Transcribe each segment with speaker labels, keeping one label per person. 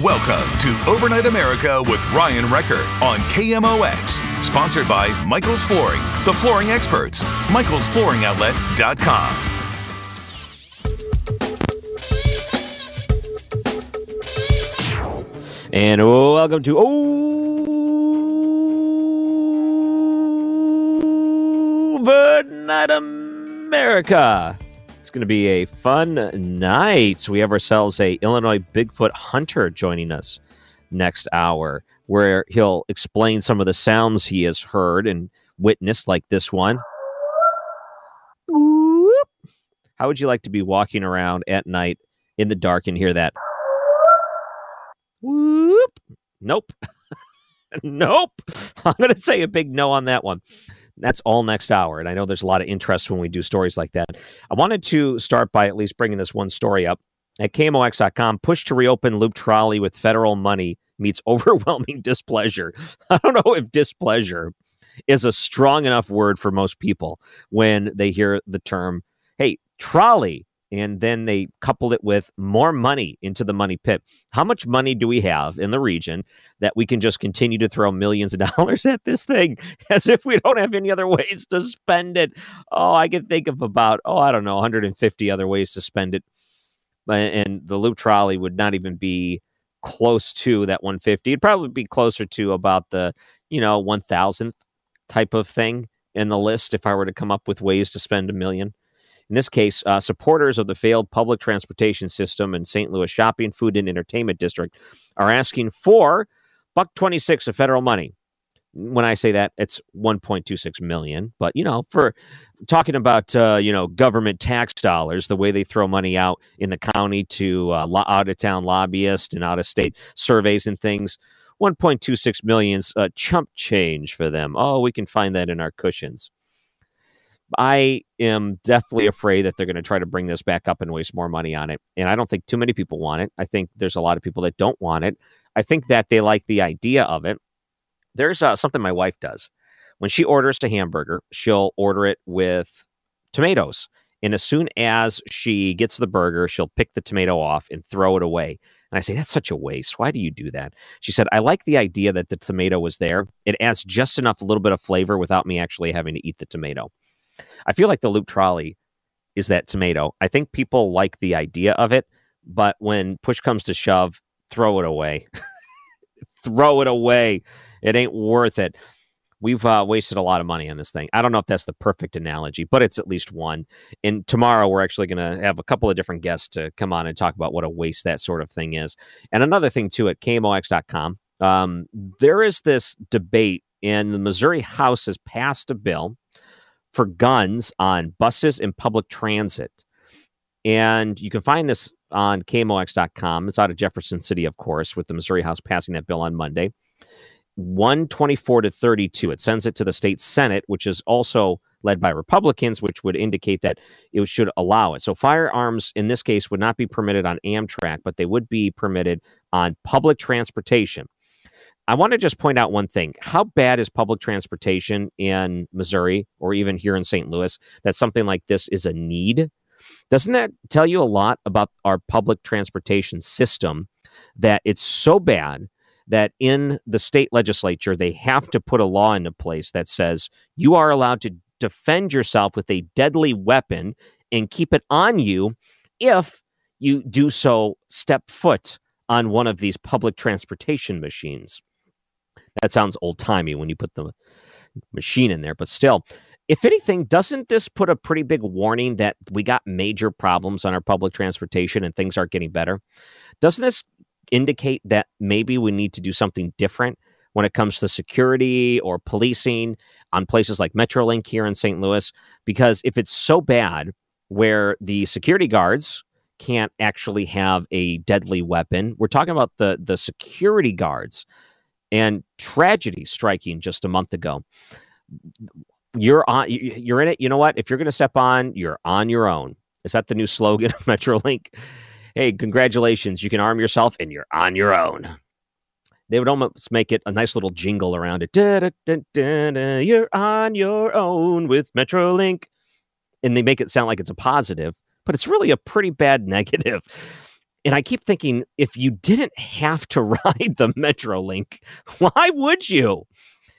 Speaker 1: Welcome to Overnight America with Ryan Wrecker on KMOX. Sponsored by Michael's Flooring, the flooring experts. Michael'sFlooringOutlet.com.
Speaker 2: And welcome to Overnight America. Going to be a fun night. We have ourselves a Illinois Bigfoot hunter joining us next hour, where he'll explain some of the sounds he has heard and witnessed, like this one. How would you like to be walking around at night in the dark and hear that? Whoop. Nope. nope. I'm going to say a big no on that one. That's all next hour. And I know there's a lot of interest when we do stories like that. I wanted to start by at least bringing this one story up. At KMOX.com, push to reopen loop trolley with federal money meets overwhelming displeasure. I don't know if displeasure is a strong enough word for most people when they hear the term, hey, trolley and then they coupled it with more money into the money pit. How much money do we have in the region that we can just continue to throw millions of dollars at this thing as if we don't have any other ways to spend it? Oh, I can think of about, oh, I don't know, 150 other ways to spend it. And the loop trolley would not even be close to that 150. It'd probably be closer to about the, you know, 1000th type of thing in the list if I were to come up with ways to spend a million. In this case, uh, supporters of the failed public transportation system in St. Louis Shopping, Food, and Entertainment District are asking for buck 26 of federal money. When I say that, it's 1.26 million. But, you know, for talking about, uh, you know, government tax dollars, the way they throw money out in the county to uh, out of town lobbyists and out of state surveys and things, 1.26 million's a chump change for them. Oh, we can find that in our cushions. I am definitely afraid that they're going to try to bring this back up and waste more money on it. And I don't think too many people want it. I think there's a lot of people that don't want it. I think that they like the idea of it. There's uh, something my wife does. When she orders a hamburger, she'll order it with tomatoes. And as soon as she gets the burger, she'll pick the tomato off and throw it away. And I say, that's such a waste. Why do you do that? She said, I like the idea that the tomato was there. It adds just enough, a little bit of flavor without me actually having to eat the tomato. I feel like the loop trolley is that tomato. I think people like the idea of it, but when push comes to shove, throw it away. throw it away. It ain't worth it. We've uh, wasted a lot of money on this thing. I don't know if that's the perfect analogy, but it's at least one. And tomorrow we're actually going to have a couple of different guests to come on and talk about what a waste that sort of thing is. And another thing too at KMOX.com, um, there is this debate, and the Missouri House has passed a bill for guns on buses and public transit. And you can find this on KMOX.com. It's out of Jefferson City, of course, with the Missouri House passing that bill on Monday. 124 to 32. It sends it to the state Senate, which is also led by Republicans, which would indicate that it should allow it. So firearms in this case would not be permitted on Amtrak, but they would be permitted on public transportation. I want to just point out one thing. How bad is public transportation in Missouri or even here in St. Louis that something like this is a need? Doesn't that tell you a lot about our public transportation system that it's so bad that in the state legislature they have to put a law into place that says you are allowed to defend yourself with a deadly weapon and keep it on you if you do so step foot on one of these public transportation machines. That sounds old timey when you put the machine in there, but still, if anything, doesn't this put a pretty big warning that we got major problems on our public transportation and things aren't getting better? Doesn't this indicate that maybe we need to do something different when it comes to security or policing on places like Metrolink here in St. Louis? Because if it's so bad where the security guards can't actually have a deadly weapon, we're talking about the the security guards and tragedy striking just a month ago. You're on. You're in it. You know what? If you're going to step on, you're on your own. Is that the new slogan of Metrolink? Hey, congratulations! You can arm yourself, and you're on your own. They would almost make it a nice little jingle around it. Da, da, da, you're on your own with Metrolink, and they make it sound like it's a positive, but it's really a pretty bad negative. And I keep thinking, if you didn't have to ride the Metrolink, why would you?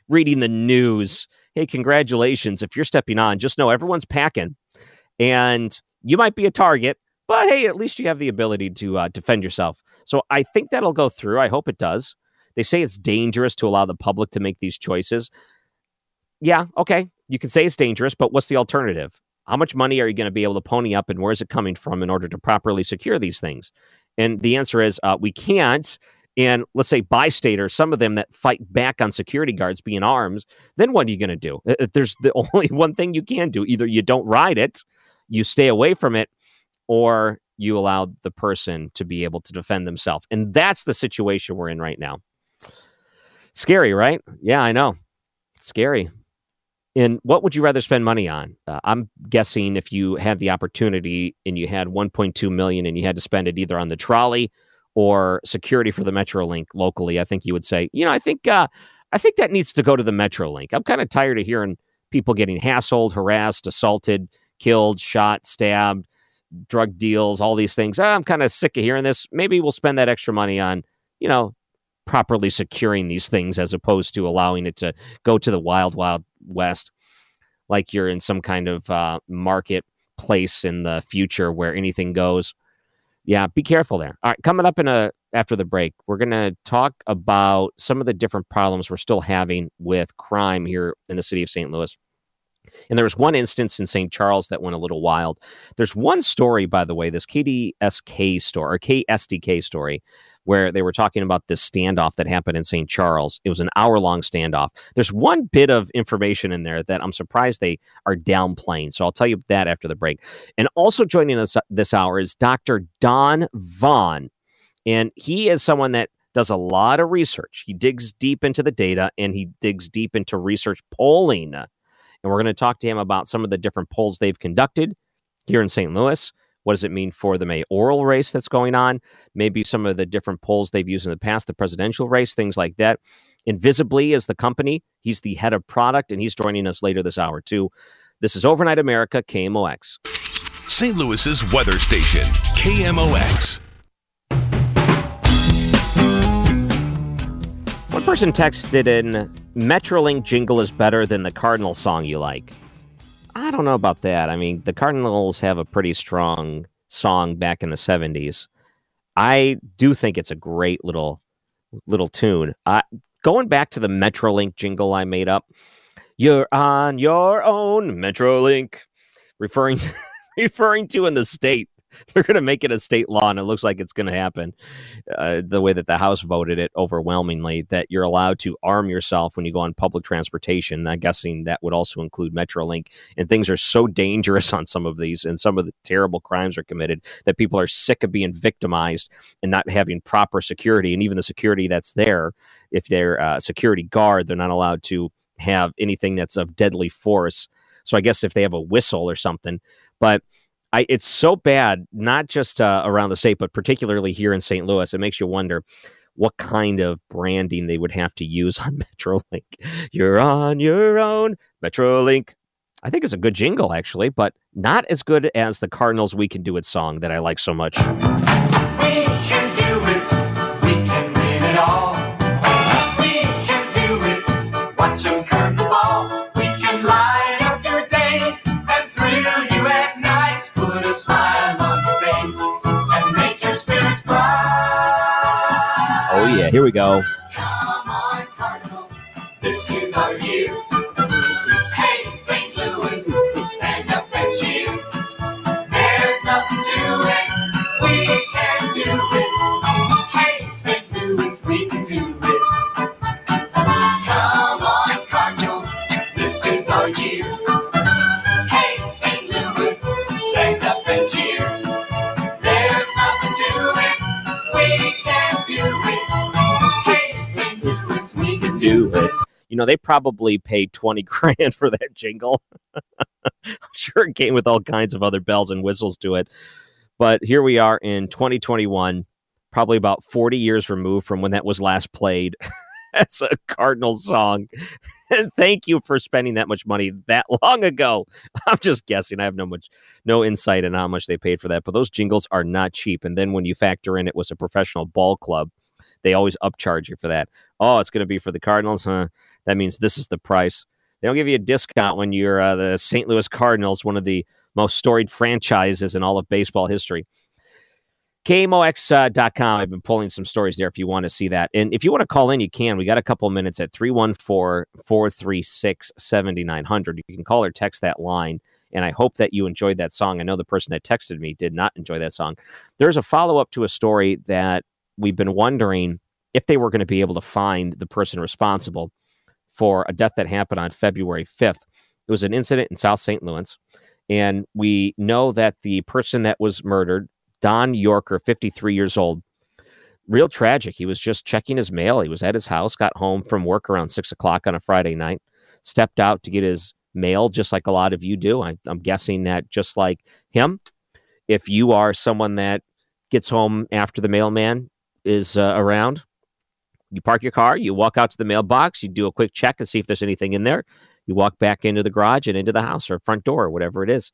Speaker 2: Reading the news, hey, congratulations. If you're stepping on, just know everyone's packing and you might be a target, but hey, at least you have the ability to uh, defend yourself. So I think that'll go through. I hope it does. They say it's dangerous to allow the public to make these choices. Yeah, okay. You can say it's dangerous, but what's the alternative? How much money are you going to be able to pony up and where is it coming from in order to properly secure these things? And the answer is uh, we can't. And let's say bystanders, some of them that fight back on security guards being arms, then what are you going to do? There's the only one thing you can do. Either you don't ride it, you stay away from it, or you allow the person to be able to defend themselves. And that's the situation we're in right now. Scary, right? Yeah, I know. scary. And what would you rather spend money on? Uh, I'm guessing if you had the opportunity and you had 1.2 million and you had to spend it either on the trolley or security for the MetroLink locally, I think you would say, you know, I think uh, I think that needs to go to the MetroLink. I'm kind of tired of hearing people getting hassled, harassed, assaulted, killed, shot, stabbed, drug deals, all these things. I'm kind of sick of hearing this. Maybe we'll spend that extra money on, you know, properly securing these things as opposed to allowing it to go to the wild, wild west like you're in some kind of uh, marketplace in the future where anything goes. Yeah, be careful there. All right, coming up in a after the break, we're going to talk about some of the different problems we're still having with crime here in the city of St. Louis. And there was one instance in St. Charles that went a little wild. There's one story, by the way, this KDSK story or KSDK story, where they were talking about this standoff that happened in St. Charles. It was an hour long standoff. There's one bit of information in there that I'm surprised they are downplaying. So I'll tell you that after the break. And also joining us uh, this hour is Dr. Don Vaughn. And he is someone that does a lot of research. He digs deep into the data and he digs deep into research polling uh, and we're going to talk to him about some of the different polls they've conducted here in St. Louis. What does it mean for the mayoral race that's going on? Maybe some of the different polls they've used in the past, the presidential race, things like that. Invisibly is the company. He's the head of product, and he's joining us later this hour, too. This is Overnight America, KMOX.
Speaker 1: St. Louis's weather station, KMOX.
Speaker 2: One person texted in Metrolink jingle is better than the Cardinal song you like. I don't know about that. I mean, the Cardinals have a pretty strong song back in the 70s. I do think it's a great little little tune. Uh, going back to the Metrolink jingle I made up, you're on your own Metrolink, referring referring to in the state they're going to make it a state law, and it looks like it's going to happen. Uh, the way that the House voted it overwhelmingly, that you're allowed to arm yourself when you go on public transportation. I'm guessing that would also include MetroLink. And things are so dangerous on some of these, and some of the terrible crimes are committed that people are sick of being victimized and not having proper security. And even the security that's there, if they're a security guard, they're not allowed to have anything that's of deadly force. So I guess if they have a whistle or something, but I, it's so bad, not just uh, around the state, but particularly here in St. Louis. It makes you wonder what kind of branding they would have to use on MetroLink. You're on your own, MetroLink. I think it's a good jingle, actually, but not as good as the Cardinals We Can Do It song that I like so much. Here we go.
Speaker 3: This is our year.
Speaker 2: Know, they probably paid 20 grand for that jingle. I'm sure it came with all kinds of other bells and whistles to it. But here we are in 2021, probably about 40 years removed from when that was last played as a Cardinals song. And thank you for spending that much money that long ago. I'm just guessing. I have no much no insight in how much they paid for that, but those jingles are not cheap. And then when you factor in it was a professional ball club, they always upcharge you for that. Oh, it's going to be for the Cardinals, huh? That means this is the price. They don't give you a discount when you're uh, the St. Louis Cardinals, one of the most storied franchises in all of baseball history. KMOX.com. I've been pulling some stories there if you want to see that. And if you want to call in, you can. We got a couple minutes at 314 436 7900. You can call or text that line. And I hope that you enjoyed that song. I know the person that texted me did not enjoy that song. There's a follow up to a story that we've been wondering if they were going to be able to find the person responsible for a death that happened on February 5th. It was an incident in South St. Louis. And we know that the person that was murdered, Don Yorker, 53 years old, real tragic. He was just checking his mail. He was at his house, got home from work around six o'clock on a Friday night, stepped out to get his mail, just like a lot of you do. I, I'm guessing that just like him, if you are someone that gets home after the mailman is uh, around, you park your car, you walk out to the mailbox, you do a quick check and see if there's anything in there. You walk back into the garage and into the house or front door, or whatever it is.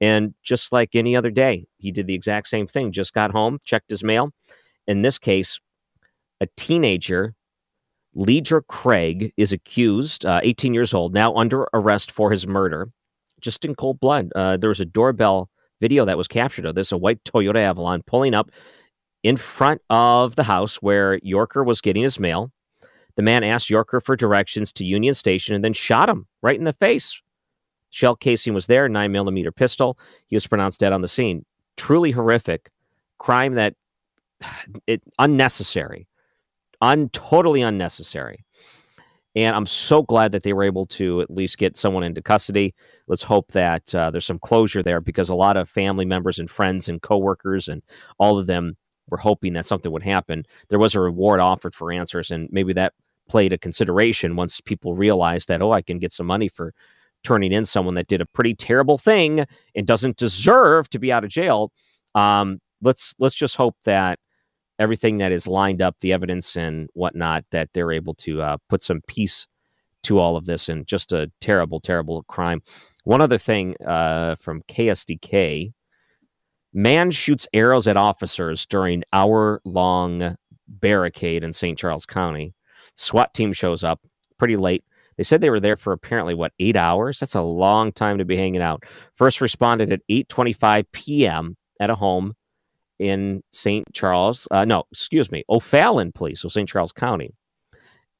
Speaker 2: And just like any other day, he did the exact same thing. Just got home, checked his mail. In this case, a teenager, Leidra Craig, is accused, uh, 18 years old, now under arrest for his murder, just in cold blood. Uh, there was a doorbell video that was captured of this, a white Toyota Avalon pulling up in front of the house where Yorker was getting his mail. The man asked Yorker for directions to Union Station and then shot him right in the face. Shell casing was there, nine millimeter pistol. He was pronounced dead on the scene. Truly horrific crime that it unnecessary, un totally unnecessary. And I'm so glad that they were able to at least get someone into custody. Let's hope that uh, there's some closure there because a lot of family members and friends and coworkers and all of them were hoping that something would happen. There was a reward offered for answers, and maybe that played a consideration once people realized that, oh, I can get some money for turning in someone that did a pretty terrible thing and doesn't deserve to be out of jail. Um, let's let's just hope that everything that is lined up, the evidence and whatnot, that they're able to uh, put some peace to all of this and just a terrible, terrible crime. One other thing uh, from KSDK man shoots arrows at officers during hour long barricade in St. Charles County. SWAT team shows up pretty late. They said they were there for apparently what eight hours. That's a long time to be hanging out. First responded at 8:25 p.m. at a home in St. Charles. Uh, no, excuse me, O'Fallon Police, so St. Charles County.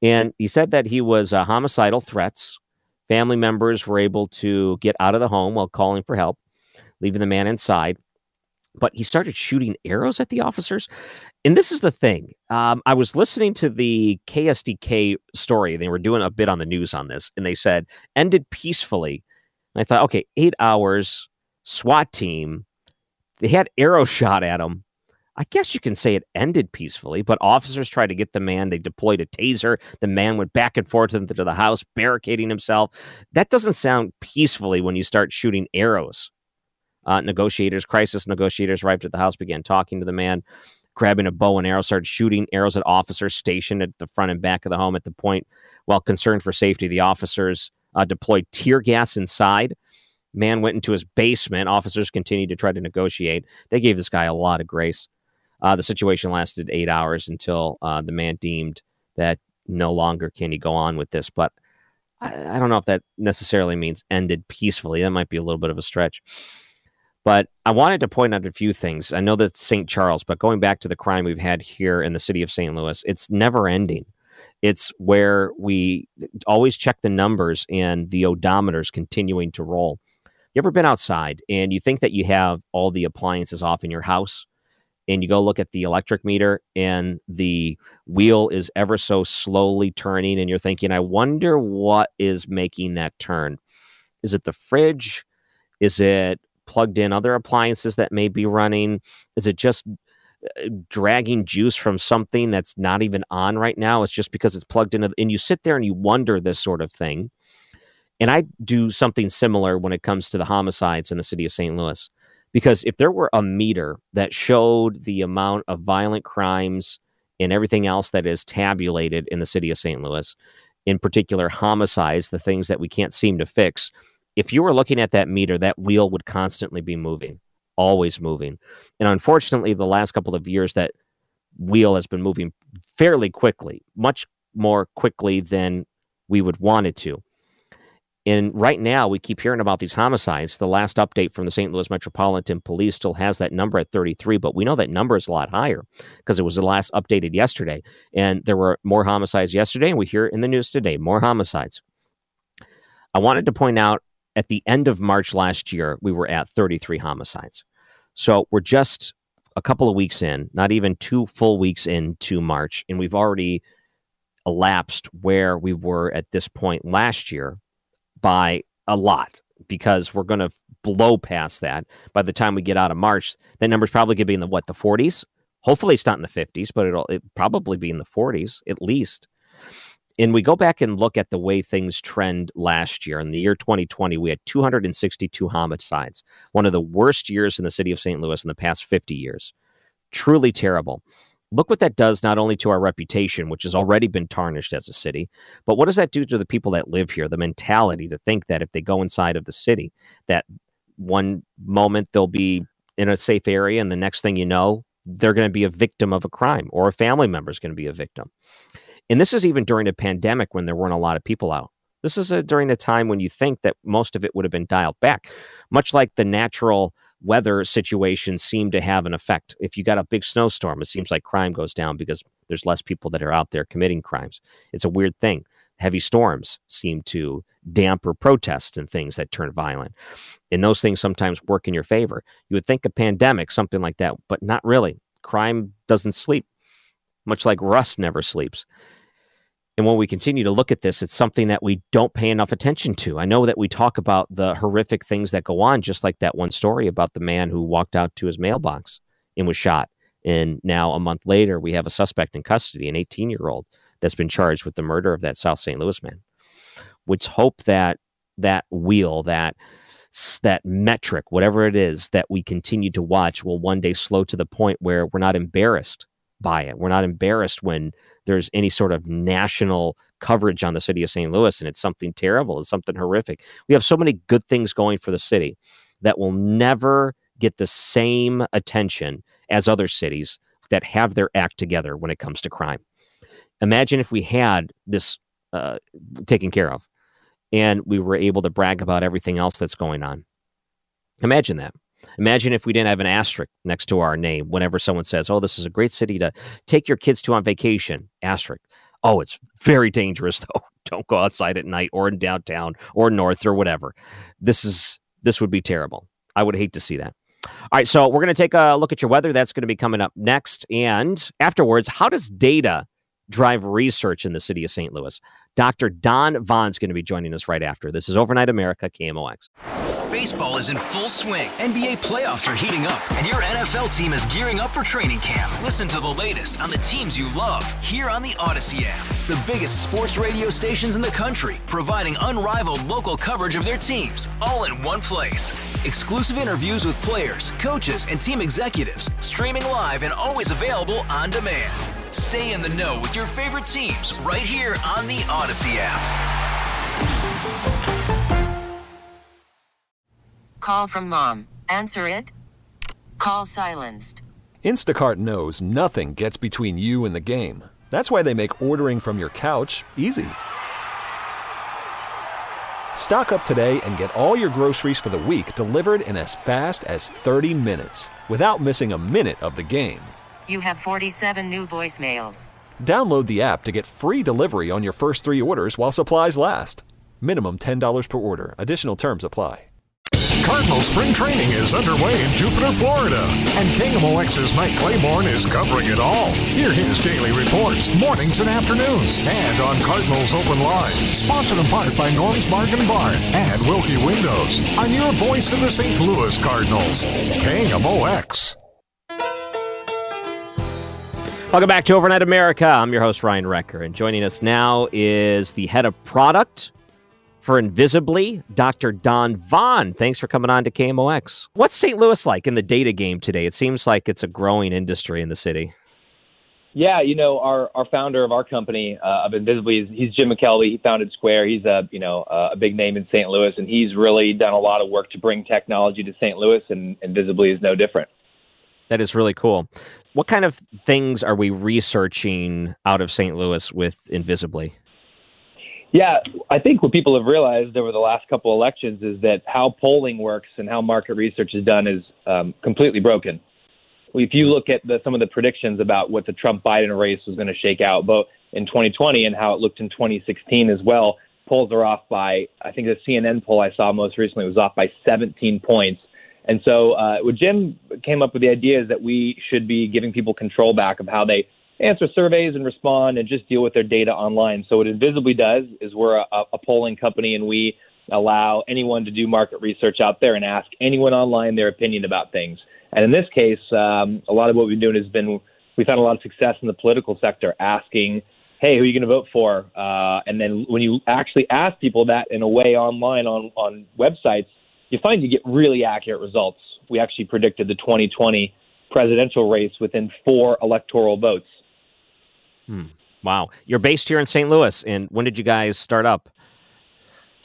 Speaker 2: And he said that he was uh, homicidal threats. Family members were able to get out of the home while calling for help, leaving the man inside. But he started shooting arrows at the officers. And this is the thing. Um, I was listening to the KSDK story. They were doing a bit on the news on this, and they said ended peacefully. And I thought, okay, eight hours, SWAT team. They had arrow shot at him. I guess you can say it ended peacefully, but officers tried to get the man. They deployed a taser. The man went back and forth into the house, barricading himself. That doesn't sound peacefully when you start shooting arrows. Uh, negotiators, crisis negotiators arrived at the house, began talking to the man, grabbing a bow and arrow, started shooting arrows at officers stationed at the front and back of the home. At the point, while concerned for safety, the officers uh, deployed tear gas inside. Man went into his basement. Officers continued to try to negotiate. They gave this guy a lot of grace. Uh, the situation lasted eight hours until uh, the man deemed that no longer can he go on with this. But I, I don't know if that necessarily means ended peacefully. That might be a little bit of a stretch. But I wanted to point out a few things. I know that St. Charles, but going back to the crime we've had here in the city of St. Louis, it's never ending. It's where we always check the numbers and the odometers continuing to roll. You ever been outside and you think that you have all the appliances off in your house and you go look at the electric meter and the wheel is ever so slowly turning and you're thinking, I wonder what is making that turn? Is it the fridge? Is it plugged in other appliances that may be running? Is it just uh, dragging juice from something that's not even on right now? It's just because it's plugged in. And you sit there and you wonder this sort of thing. And I do something similar when it comes to the homicides in the city of St. Louis. Because if there were a meter that showed the amount of violent crimes and everything else that is tabulated in the city of St. Louis, in particular homicides, the things that we can't seem to fix, if you were looking at that meter, that wheel would constantly be moving, always moving. And unfortunately, the last couple of years, that wheel has been moving fairly quickly, much more quickly than we would want it to. And right now, we keep hearing about these homicides. The last update from the St. Louis Metropolitan Police still has that number at 33, but we know that number is a lot higher because it was the last updated yesterday. And there were more homicides yesterday, and we hear in the news today more homicides. I wanted to point out at the end of March last year, we were at 33 homicides. So we're just a couple of weeks in, not even two full weeks into March, and we've already elapsed where we were at this point last year by a lot because we're going to blow past that by the time we get out of March. That number's probably going to be in the what the 40s. Hopefully, it's not in the 50s, but it'll it probably be in the 40s at least. And we go back and look at the way things trend last year. In the year 2020, we had 262 homicides, one of the worst years in the city of St. Louis in the past 50 years. Truly terrible look what that does not only to our reputation, which has already been tarnished as a city, but what does that do to the people that live here? The mentality to think that if they go inside of the city, that one moment they'll be in a safe area, and the next thing you know, they're going to be a victim of a crime or a family member is going to be a victim. And this is even during a pandemic when there weren't a lot of people out. This is a, during a time when you think that most of it would have been dialed back, much like the natural weather situations seem to have an effect. If you got a big snowstorm, it seems like crime goes down because there's less people that are out there committing crimes. It's a weird thing. Heavy storms seem to damper protests and things that turn violent. And those things sometimes work in your favor. You would think a pandemic, something like that, but not really. Crime doesn't sleep, much like rust never sleeps. And when we continue to look at this, it's something that we don't pay enough attention to. I know that we talk about the horrific things that go on, just like that one story about the man who walked out to his mailbox and was shot. And now, a month later, we have a suspect in custody, an 18 year old, that's been charged with the murder of that South St. Louis man. Let's hope that that wheel, that that metric, whatever it is that we continue to watch, will one day slow to the point where we're not embarrassed by it. We're not embarrassed when there's any sort of national coverage on the city of St. Louis and it's something terrible, it's something horrific. We have so many good things going for the city that will never get the same attention as other cities that have their act together when it comes to crime. Imagine if we had this uh, taken care of and we were able to brag about everything else that's going on. Imagine that. Imagine if we didn't have an asterisk next to our name whenever someone says, "Oh, this is a great city to take your kids to on vacation." Asterisk. Oh, it's very dangerous though. Don't go outside at night or in downtown or north or whatever. This is this would be terrible. I would hate to see that. All right, so we're going to take a look at your weather. That's going to be coming up next. And afterwards, how does data drive research in the city of St. Louis? Dr. Don Vaughn's going to be joining us right after. This is Overnight America, KMOX.
Speaker 4: Baseball is in full swing. NBA playoffs are heating up, and your NFL team is gearing up for training camp. Listen to the latest on the teams you love here on the Odyssey app. The biggest sports radio stations in the country, providing unrivaled local coverage of their teams, all in one place. Exclusive interviews with players, coaches, and team executives, streaming live and always available on demand. Stay in the know with your favorite teams right here on the Odyssey app.
Speaker 5: Call from mom. Answer it. Call silenced.
Speaker 6: Instacart knows nothing gets between you and the game. That's why they make ordering from your couch easy. Stock up today and get all your groceries for the week delivered in as fast as 30 minutes without missing a minute of the game.
Speaker 5: You have 47 new voicemails.
Speaker 6: Download the app to get free delivery on your first three orders while supplies last. Minimum $10 per order. Additional terms apply.
Speaker 7: Cardinal spring training is underway in Jupiter, Florida, and KMOX's Mike Claiborne is covering it all. Hear his daily reports, mornings and afternoons, and on Cardinals Open Line. Sponsored in part by Norm's Bargain Barn and Wilkie Windows. On your voice in the St. Louis Cardinals, KMOX.
Speaker 2: Welcome back to Overnight America. I'm your host, Ryan Wrecker, and joining us now is the head of product for Invisibly, Dr. Don Vaughn. Thanks for coming on to KMOX. What's St. Louis like in the data game today? It seems like it's a growing industry in the city.
Speaker 8: Yeah, you know, our, our founder of our company uh, of Invisibly, is, he's Jim McKelvey. He founded Square. He's a you know a big name in St. Louis, and he's really done a lot of work to bring technology to St. Louis, and Invisibly is no different.
Speaker 2: That is really cool. What kind of things are we researching out of St. Louis with Invisibly?
Speaker 8: Yeah, I think what people have realized over the last couple elections is that how polling works and how market research is done is um, completely broken. If you look at the, some of the predictions about what the Trump Biden race was going to shake out, both in 2020 and how it looked in 2016 as well, polls are off by, I think the CNN poll I saw most recently was off by 17 points. And so, uh, what Jim came up with the idea is that we should be giving people control back of how they answer surveys and respond and just deal with their data online. So what Invisibly does is we're a, a polling company and we allow anyone to do market research out there and ask anyone online their opinion about things. And in this case, um, a lot of what we've been doing has been we've had a lot of success in the political sector asking, hey, who are you going to vote for? Uh, and then when you actually ask people that in a way online on, on websites, you find you get really accurate results. We actually predicted the 2020 presidential race within four electoral votes.
Speaker 2: Hmm. Wow. You're based here in St. Louis. And when did you guys start up?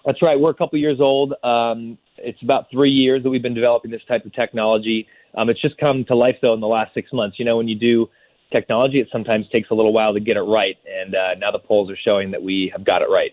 Speaker 8: That's right. We're a couple years old. Um, it's about three years that we've been developing this type of technology. Um, it's just come to life, though, in the last six months. You know, when you do technology, it sometimes takes a little while to get it right. And uh, now the polls are showing that we have got it right.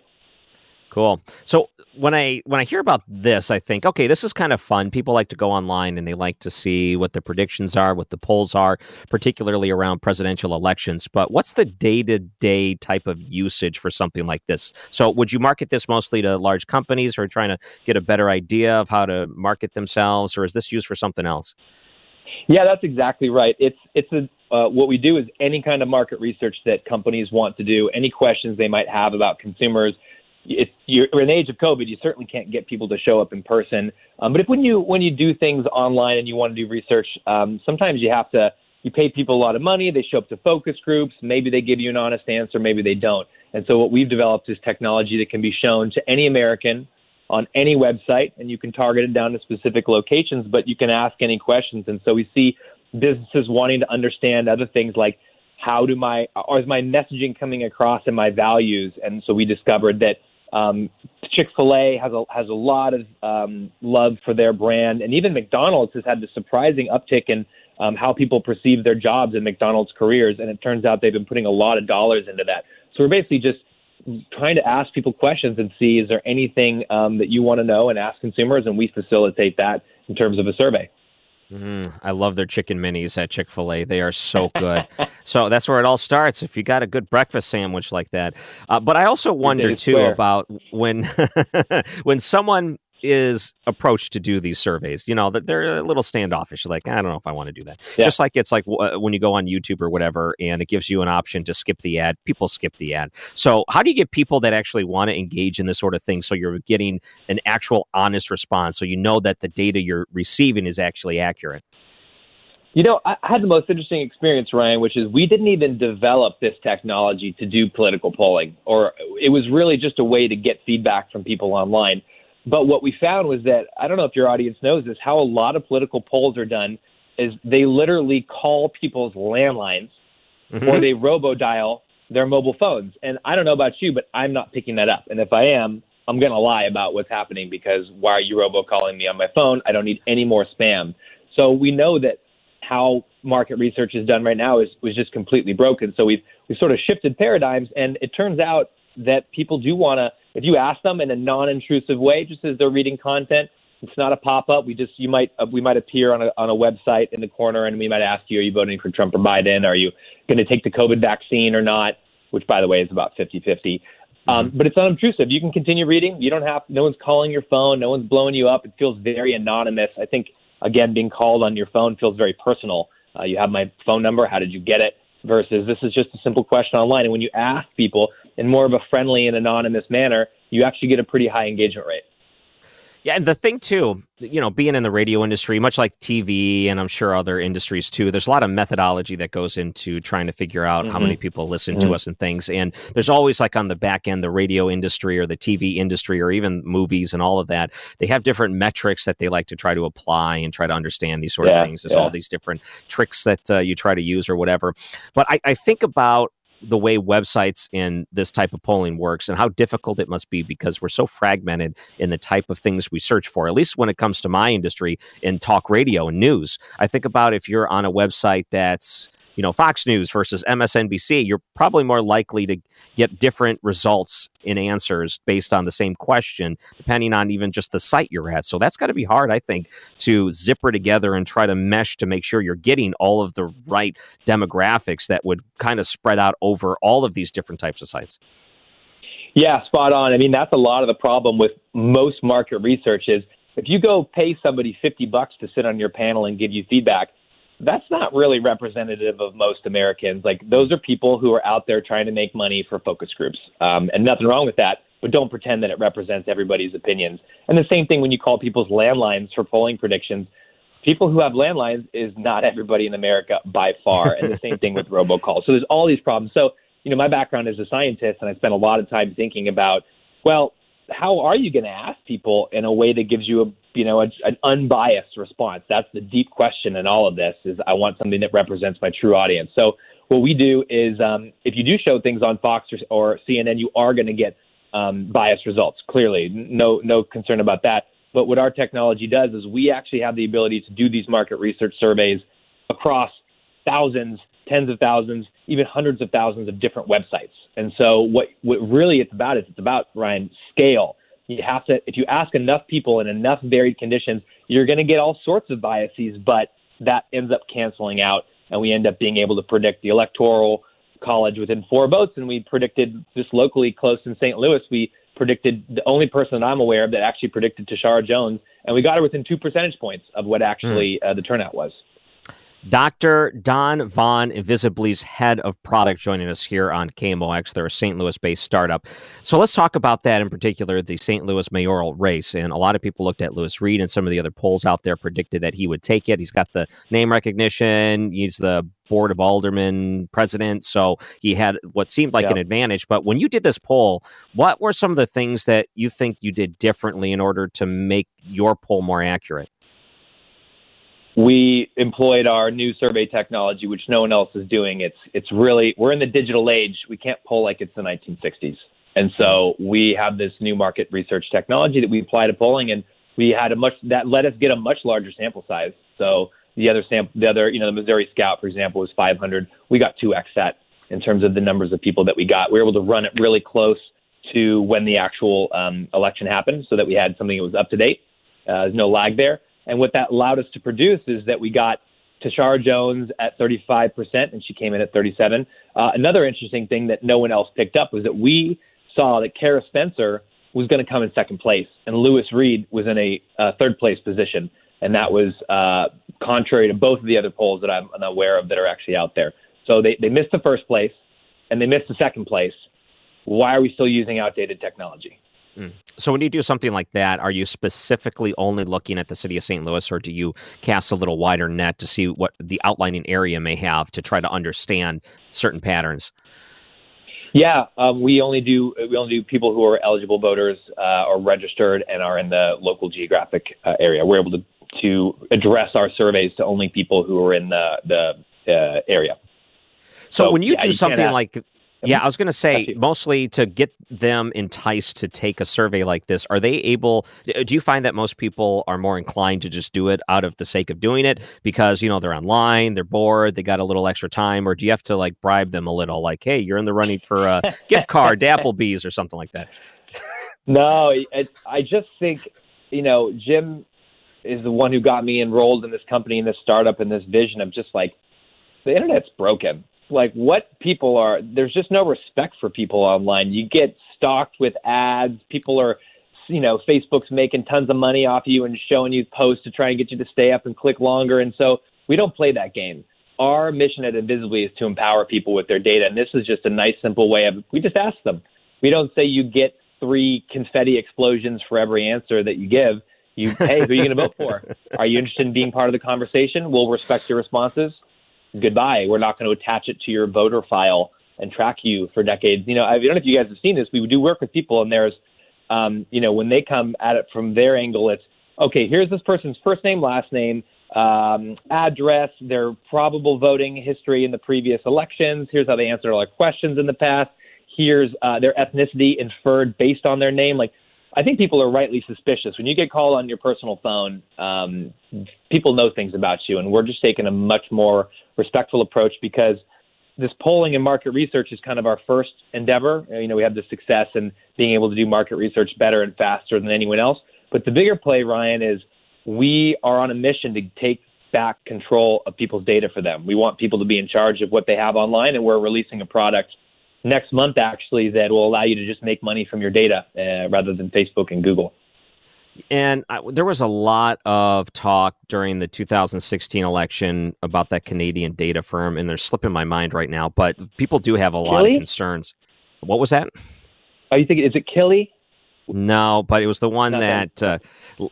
Speaker 2: Cool. So when I when I hear about this, I think, okay, this is kind of fun. People like to go online and they like to see what the predictions are, what the polls are, particularly around presidential elections. But what's the day to day type of usage for something like this? So would you market this mostly to large companies who are trying to get a better idea of how to market themselves, or is this used for something else?
Speaker 8: Yeah, that's exactly right. It's it's a uh, what we do is any kind of market research that companies want to do, any questions they might have about consumers you're in the age of COVID, you certainly can't get people to show up in person. Um, but if when you when you do things online and you want to do research, um, sometimes you have to you pay people a lot of money. They show up to focus groups. Maybe they give you an honest answer. Maybe they don't. And so what we've developed is technology that can be shown to any American on any website, and you can target it down to specific locations. But you can ask any questions. And so we see businesses wanting to understand other things like how do my or is my messaging coming across and my values. And so we discovered that um, Chick Fil A has a has a lot of um, love for their brand, and even McDonald's has had the surprising uptick in um, how people perceive their jobs in McDonald's careers. And it turns out they've been putting a lot of dollars into that. So we're basically just trying to ask people questions and see is there anything um, that you want to know and ask consumers, and we facilitate that in terms of a survey.
Speaker 2: Mm, I love their chicken minis at Chick fil A. They are so good. so that's where it all starts. If you got a good breakfast sandwich like that. Uh, but I also wonder, too, about when when someone is approached to do these surveys. You know, that they're a little standoffish. Like, I don't know if I want to do that. Yeah. Just like it's like w- uh, when you go on YouTube or whatever, and it gives you an option to skip the ad. People skip the ad. So, how do you get people that actually want to engage in this sort of thing? So you're getting an actual honest response. So you know that the data you're receiving is actually accurate.
Speaker 8: You know, I had the most interesting experience, Ryan, which is we didn't even develop this technology to do political polling, or it was really just a way to get feedback from people online. But what we found was that I don't know if your audience knows this, how a lot of political polls are done is they literally call people's landlines mm-hmm. or they robo dial their mobile phones. And I don't know about you, but I'm not picking that up. And if I am, I'm going to lie about what's happening because why are you robo calling me on my phone? I don't need any more spam. So we know that how market research is done right now is was just completely broken. So we've we sort of shifted paradigms, and it turns out that people do want to. If you ask them in a non-intrusive way, just as they're reading content, it's not a pop-up. We just you might uh, we might appear on a on a website in the corner, and we might ask you, are you voting for Trump or Biden? Are you going to take the COVID vaccine or not? Which, by the way, is about 50-50. Um, but it's unobtrusive. You can continue reading. You don't have. No one's calling your phone. No one's blowing you up. It feels very anonymous. I think again, being called on your phone feels very personal. Uh, you have my phone number. How did you get it? Versus this is just a simple question online. And when you ask people in more of a friendly and anonymous manner, you actually get a pretty high engagement rate.
Speaker 2: Yeah, and the thing too, you know, being in the radio industry, much like TV and I'm sure other industries too, there's a lot of methodology that goes into trying to figure out how
Speaker 8: Mhm.
Speaker 2: many people listen
Speaker 8: Mhm.
Speaker 2: to us and things. And there's always like on the back end, the radio industry or the TV industry or even movies and all of that, they have different metrics that they like to try to apply and try to understand these sort
Speaker 8: Yeah,
Speaker 2: of things. There's
Speaker 8: yeah.
Speaker 2: all these different tricks that uh, you try to use or whatever. But I, I think about the way websites and this type of polling works and how difficult it must be because we're so fragmented in the type of things we search for, at least when it comes to my industry in talk radio and news. I think about if you're on a website that's you know Fox News versus MSNBC, you're probably more likely to get different results in answers based on the same question, depending on even just the site you're at. So that's got to be hard, I think, to zipper together and try to mesh to make sure you're getting all of the right demographics that would kind of spread out over all of these different types of sites.
Speaker 8: Yeah, spot on. I mean, that's a lot of the problem with most market research is if you go pay somebody 50 bucks to sit on your panel and give you feedback, that's not really representative of most Americans. Like those are people who are out there trying to make money for focus groups. Um, and nothing wrong with that, but don't pretend that it represents everybody's opinions. And the same thing when you call people's landlines for polling predictions. People who have landlines is not everybody in America by far. And the same thing with robocalls. So there's all these problems. So you know, my background is a scientist, and I spent a lot of time thinking about, well, how are you going to ask people in a way that gives you a, you know, a, an unbiased response? That's the deep question in all of this. Is I want something that represents my true audience. So what we do is, um, if you do show things on Fox or, or CNN, you are going to get um, biased results. Clearly, no, no concern about that. But what our technology does is we actually have the ability to do these market research surveys across thousands, tens of thousands, even hundreds of thousands of different websites. And so what what really it's about is it's about Ryan scale. You have to if you ask enough people in enough varied conditions, you're going to get all sorts of biases, but that ends up canceling out, and we end up being able to predict the electoral college within four votes, and we predicted just locally close in St. Louis. We predicted the only person that I'm aware of that actually predicted Tishaura Jones, and we got her within two percentage points of what actually uh, the turnout was.
Speaker 2: Dr. Don Vaughn, Invisibly's head of product, joining us here on KMOX. They're a St. Louis based startup. So let's talk about that in particular, the St. Louis mayoral race. And a lot of people looked at Lewis Reed and some of the other polls out there predicted that he would take it. He's got the name recognition, he's the board of aldermen president. So he had what seemed like
Speaker 8: Yeah.
Speaker 2: an advantage. But when you did this poll, what were some of the things that you think you did differently in order to make your poll more accurate?
Speaker 8: We employed our new survey technology, which no one else is doing. It's it's really we're in the digital age. We can't poll like it's the 1960s, and so we have this new market research technology that we apply to polling, and we had a much that let us get a much larger sample size. So the other sample, the other you know the Missouri Scout, for example, was 500. We got two x that in terms of the numbers of people that we got. We were able to run it really close to when the actual um, election happened, so that we had something that was up to date. Uh, there's no lag there. And what that allowed us to produce is that we got Tishaura Jones at 35%, and she came in at 37. Uh, another interesting thing that no one else picked up was that we saw that Cara Spencer was going to come in second place, and Lewis Reed was in a uh, third place position. And that was uh, contrary to both of the other polls that I'm aware of that are actually out there. So they, they missed the first place, and they missed the second place. Why are we still using outdated technology?
Speaker 2: So when you do something like that, are you specifically only looking at the city of St. Louis, or do you cast a little wider net to see what the outlining area may have to try to understand certain patterns?
Speaker 8: Yeah, um, we only do we only do people who are eligible voters uh, or registered and are in the local geographic uh, area. We're able to to address our surveys to only people who are in the the uh, area.
Speaker 2: So,
Speaker 8: So,
Speaker 2: when you
Speaker 8: yeah,
Speaker 2: do
Speaker 8: you
Speaker 2: something like Yeah, I was going to say mostly to get them enticed to take a survey like this. Are they able? Do you find that most people are more inclined to just do it out of the sake of doing it because you know they're online, they're bored, they got a little extra time, or do you have to like bribe them a little? Like, hey, you're in the running for a gift card to Applebee's or something like that.
Speaker 8: No, it, I just think you know Jim is the one who got me enrolled in this company, in this startup, in this vision of just like the internet's broken. Like what people are, there's just no respect for people online. You get stalked with ads. People are, you know, Facebook's making tons of money off you and showing you posts to try and get you to stay up and click longer. And so we don't play that game. Our mission at Invisibly is to empower people with their data. And this is just a nice, simple way of, we just ask them. We don't say you get three confetti explosions for every answer that you give. You, hey, who are you going to vote for? Are you interested in being part of the conversation? We'll respect your responses. Goodbye. We're not going to attach it to your voter file and track you for decades. You know, I don't know if you guys have seen this. We do work with people, and there's, um, you know, when they come at it from their angle, it's okay. Here's this person's first name, last name, um, address, their probable voting history in the previous elections. Here's how they answered all our questions in the past. Here's uh, their ethnicity inferred based on their name. Like I think people are rightly suspicious. When you get called on your personal phone, um, people know things about you, and we're just taking a much more respectful approach because this polling and market research is kind of our first endeavor. You know, we have the success in being able to do market research better and faster than anyone else. But the bigger play, Ryan, is we are on a mission to take back control of people's data for them. We want people to be in charge of what they have online, and we're releasing a product next month actually that will allow you to just make money from your data uh, rather than Facebook and Google.
Speaker 2: And I, there was a lot of talk during the 2016 election about that Canadian data firm, and they're slipping my mind right now. But people do have a lot of concerns. What was that?
Speaker 8: Oh, you think is it Kili?
Speaker 2: No, but it was the one that uh,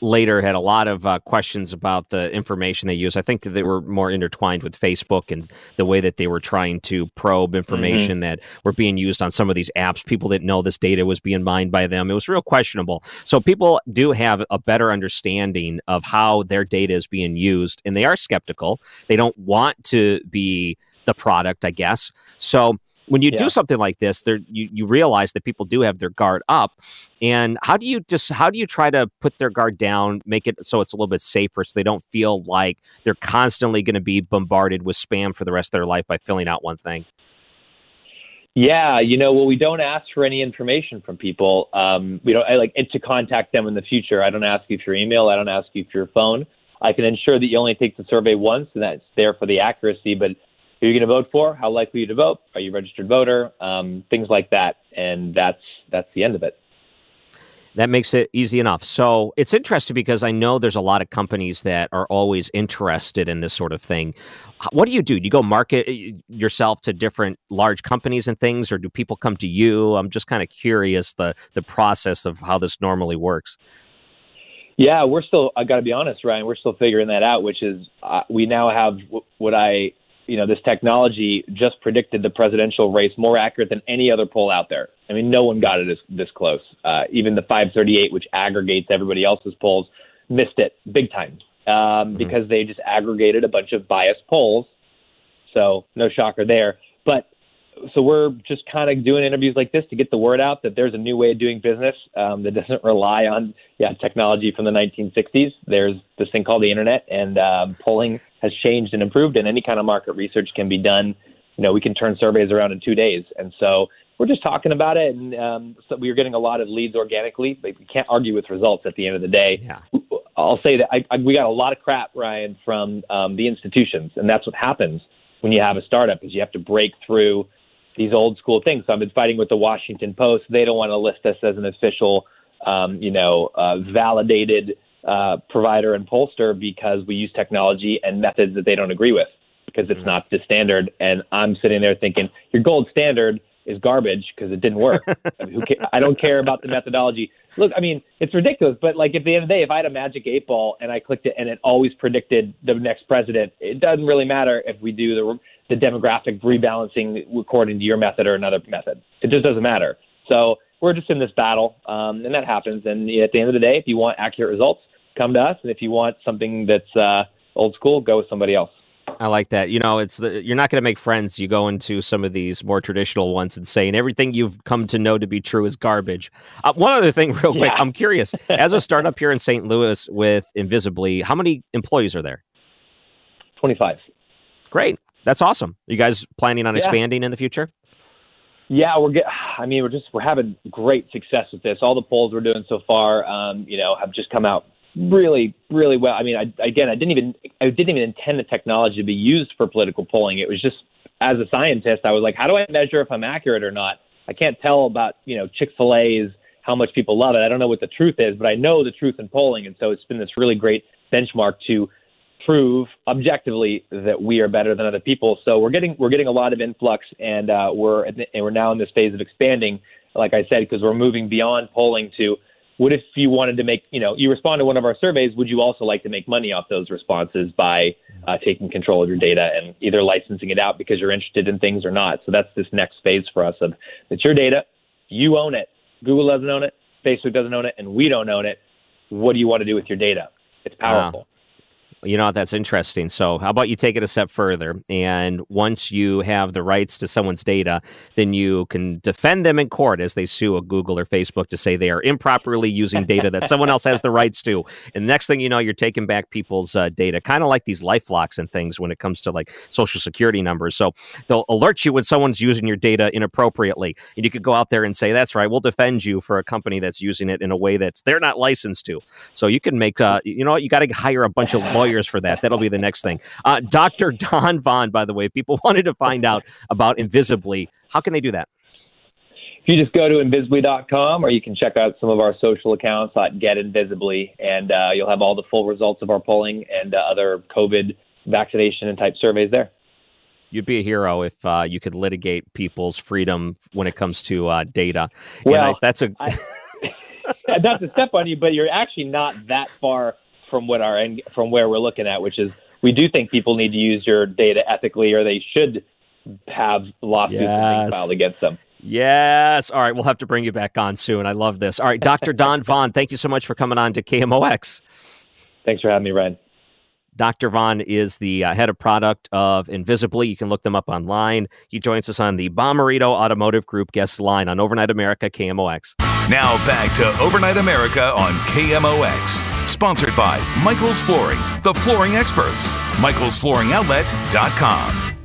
Speaker 2: later had a lot of uh, questions about the information they use. I think that they were more intertwined with Facebook and the way that they were trying to probe information mm-hmm. that were being used on some of these apps. People didn't know this data was being mined by them. It was real questionable. So people do have a better understanding of how their data is being used, and they are skeptical. They don't want to be the product, I guess. So when you yeah. do something like this, there you, you realize that people do have their guard up. And how do you just how do you try to put their guard down, make it so it's a little bit safer so they don't feel like they're constantly going to be bombarded with spam for the rest of their life by filling out one thing?
Speaker 8: Yeah, you know, well, we don't ask for any information from people. Um, we don't I like to contact them in the future. I don't ask you for your email. I don't ask you for your phone. I can ensure that you only take the survey once, and that's there for the accuracy. But who are you going to vote for? How likely you to vote? Are you a registered voter? Um, things like that, and that's that's the end of it.
Speaker 2: That makes it easy enough. So it's interesting because I know there's a lot of companies that are always interested in this sort of thing. What do you do? Do you go market uh, yourself to different large companies and things, or do people come to you? I'm just kind of curious the the process of how this normally works.
Speaker 8: Yeah, we're still. I got to be honest, Ryan. We're still figuring that out. Which is, uh, we now have w- what I you know, this technology just predicted the presidential race more accurate than any other poll out there. I mean, no one got it this, this close. Uh, even the 538, which aggregates everybody else's polls, missed it big time um, mm-hmm. because they just aggregated a bunch of biased polls. So no shocker there. But so we're just kind of doing interviews like this to get the word out that there's a new way of doing business um, that doesn't rely on yeah technology from the 1960s. There's this thing called the internet, and um, polling has changed and improved, and any kind of market research can be done. You know, we can turn surveys around in two days, and so we're just talking about it, and um, so we are getting a lot of leads organically, but we can't argue with results at the end of the day.
Speaker 2: Yeah.
Speaker 8: I'll say that I, I, we got a lot of crap, Ryan, from um, the institutions, and that's what happens when you have a startup is you have to break through these old school things. So I've been fighting with the Washington Post. They don't want to list us as an official, um, you know, uh, validated uh, provider and pollster because we use technology and methods that they don't agree with because it's mm-hmm. not the standard. And I'm sitting there thinking your gold standard is garbage because it didn't work. I, mean, I don't care about the methodology. Look, I mean, it's ridiculous, but like at the end of the day, if I had a magic eight ball and I clicked it and it always predicted the next president, it doesn't really matter if we do the the demographic rebalancing according to your method or another method. It just doesn't matter. So we're just in this battle, um, and that happens. And at the end of the day, if you want accurate results, come to us, and if you want something that's uh, old school, go with somebody else.
Speaker 2: I like that. You know, it's the, you're not going to make friends. You go into some of these more traditional ones and saying everything you've come to know to be true is garbage. Uh, one other thing, real quick,
Speaker 8: Yeah.
Speaker 2: I'm curious. As a startup here in St. Louis with Invisibly, how many employees are there?
Speaker 8: 25.
Speaker 2: Great. That's awesome. you guys planning on
Speaker 8: Yeah.
Speaker 2: expanding in the future?
Speaker 8: Yeah, we're get, I mean, we're just we're having great success with this. All the polls we're doing so far, um, you know, have just come out really, really well. I mean, I, again, I didn't even I didn't even intend the technology to be used for political polling. It was just as a scientist, I was like, how do I measure if I'm accurate or not? I can't tell about you know Chick Fil A's how much people love it. I don't know what the truth is, but I know the truth in polling, and so it's been this really great benchmark to prove objectively that we are better than other people. So we're getting we're getting a lot of influx, and uh, we're and we're now in this phase of expanding. Like I said, because we're moving beyond polling to what if you wanted to make you know you respond to one of our surveys? Would you also like to make money off those responses by uh, taking control of your data and either licensing it out because you're interested in things or not? So that's this next phase for us of it's your data, you own it. Google doesn't own it, Facebook doesn't own it, and we don't own it. What do you want to do with your data? It's powerful.
Speaker 2: You know, that's interesting. So, how about you take it a step further? And once you have the rights to someone's data, then you can defend them in court as they sue a Google or Facebook to say they are improperly using data that someone else has the rights to. And the next thing you know, you're taking back people's uh, data, kind of like these life locks and things when it comes to like social security numbers. So, they'll alert you when someone's using your data inappropriately. And you could go out there and say, that's right, we'll defend you for a company that's using it in a way that's they're not licensed to. So, you can make, uh, you know what, you got to hire a bunch of lawyers for that. That'll be the next thing. Uh, Dr. Don Vaughn, by the way, people wanted to find out about Invisibly, how can they do that?
Speaker 8: If you just go to invisibly.com or you can check out some of our social accounts at Get Invisibly, and uh, you'll have all the full results of our polling and uh, other COVID vaccination and type surveys there.
Speaker 2: You'd be a hero if uh, you could litigate people's freedom when it comes to uh, data. And I-
Speaker 8: Well,
Speaker 2: that's a
Speaker 8: I- Not to step on you, but you're actually not that far from what our end, from where we're looking at, which is we do think people need to use your data ethically, or they should have lawsuits
Speaker 2: Yes.
Speaker 8: filed against them.
Speaker 2: yes. All right, we'll have to bring you back on soon. I love this. All right, Dr. Don Vaughn, thank you so much for coming on to KMOX.
Speaker 8: Thanks for having me, Ryan.
Speaker 2: Dr. Vaughn is the uh, head of product of Invisibly. You can look them up online. He joins us on the Bommarito Automotive Group guest line on Overnight America KMOX.
Speaker 1: Now back to Overnight America on KMOX. Sponsored by Michael's Flooring, the flooring experts. Michael'sFlooringOutlet.com.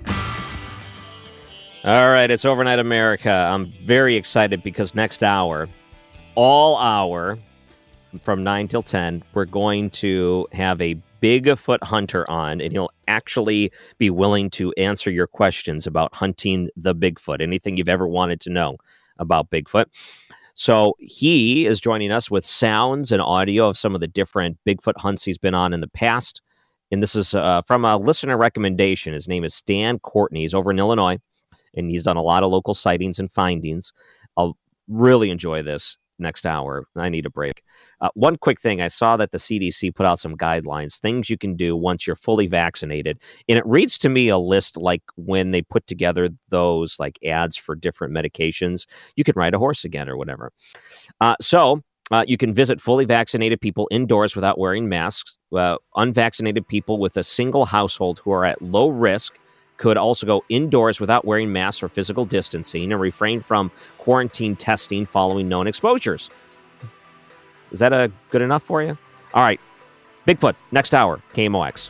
Speaker 2: All right, it's Overnight America. I'm very excited because next hour, all hour from 9 till 10, we're going to have a Bigfoot hunter on, and he'll actually be willing to answer your questions about hunting the Bigfoot, anything you've ever wanted to know about Bigfoot. So he is joining us with sounds and audio of some of the different Bigfoot hunts he's been on in the past. And this is uh, from a listener recommendation. His name is Stan Courtney. He's over in Illinois and he's done a lot of local sightings and findings. I'll really enjoy this next hour. I need a break. Uh, one quick thing I saw that the CDC put out some guidelines, things you can do once you're fully vaccinated. And it reads to me a list like when they put together those like ads for different medications, you can ride a horse again or whatever. Uh, so, uh, you can visit fully vaccinated people indoors without wearing masks. Uh, unvaccinated people with a single household who are at low risk could also go indoors without wearing masks or physical distancing and refrain from quarantine testing following known exposures. Is that a good enough for you? All right. Bigfoot, next hour, KMOX.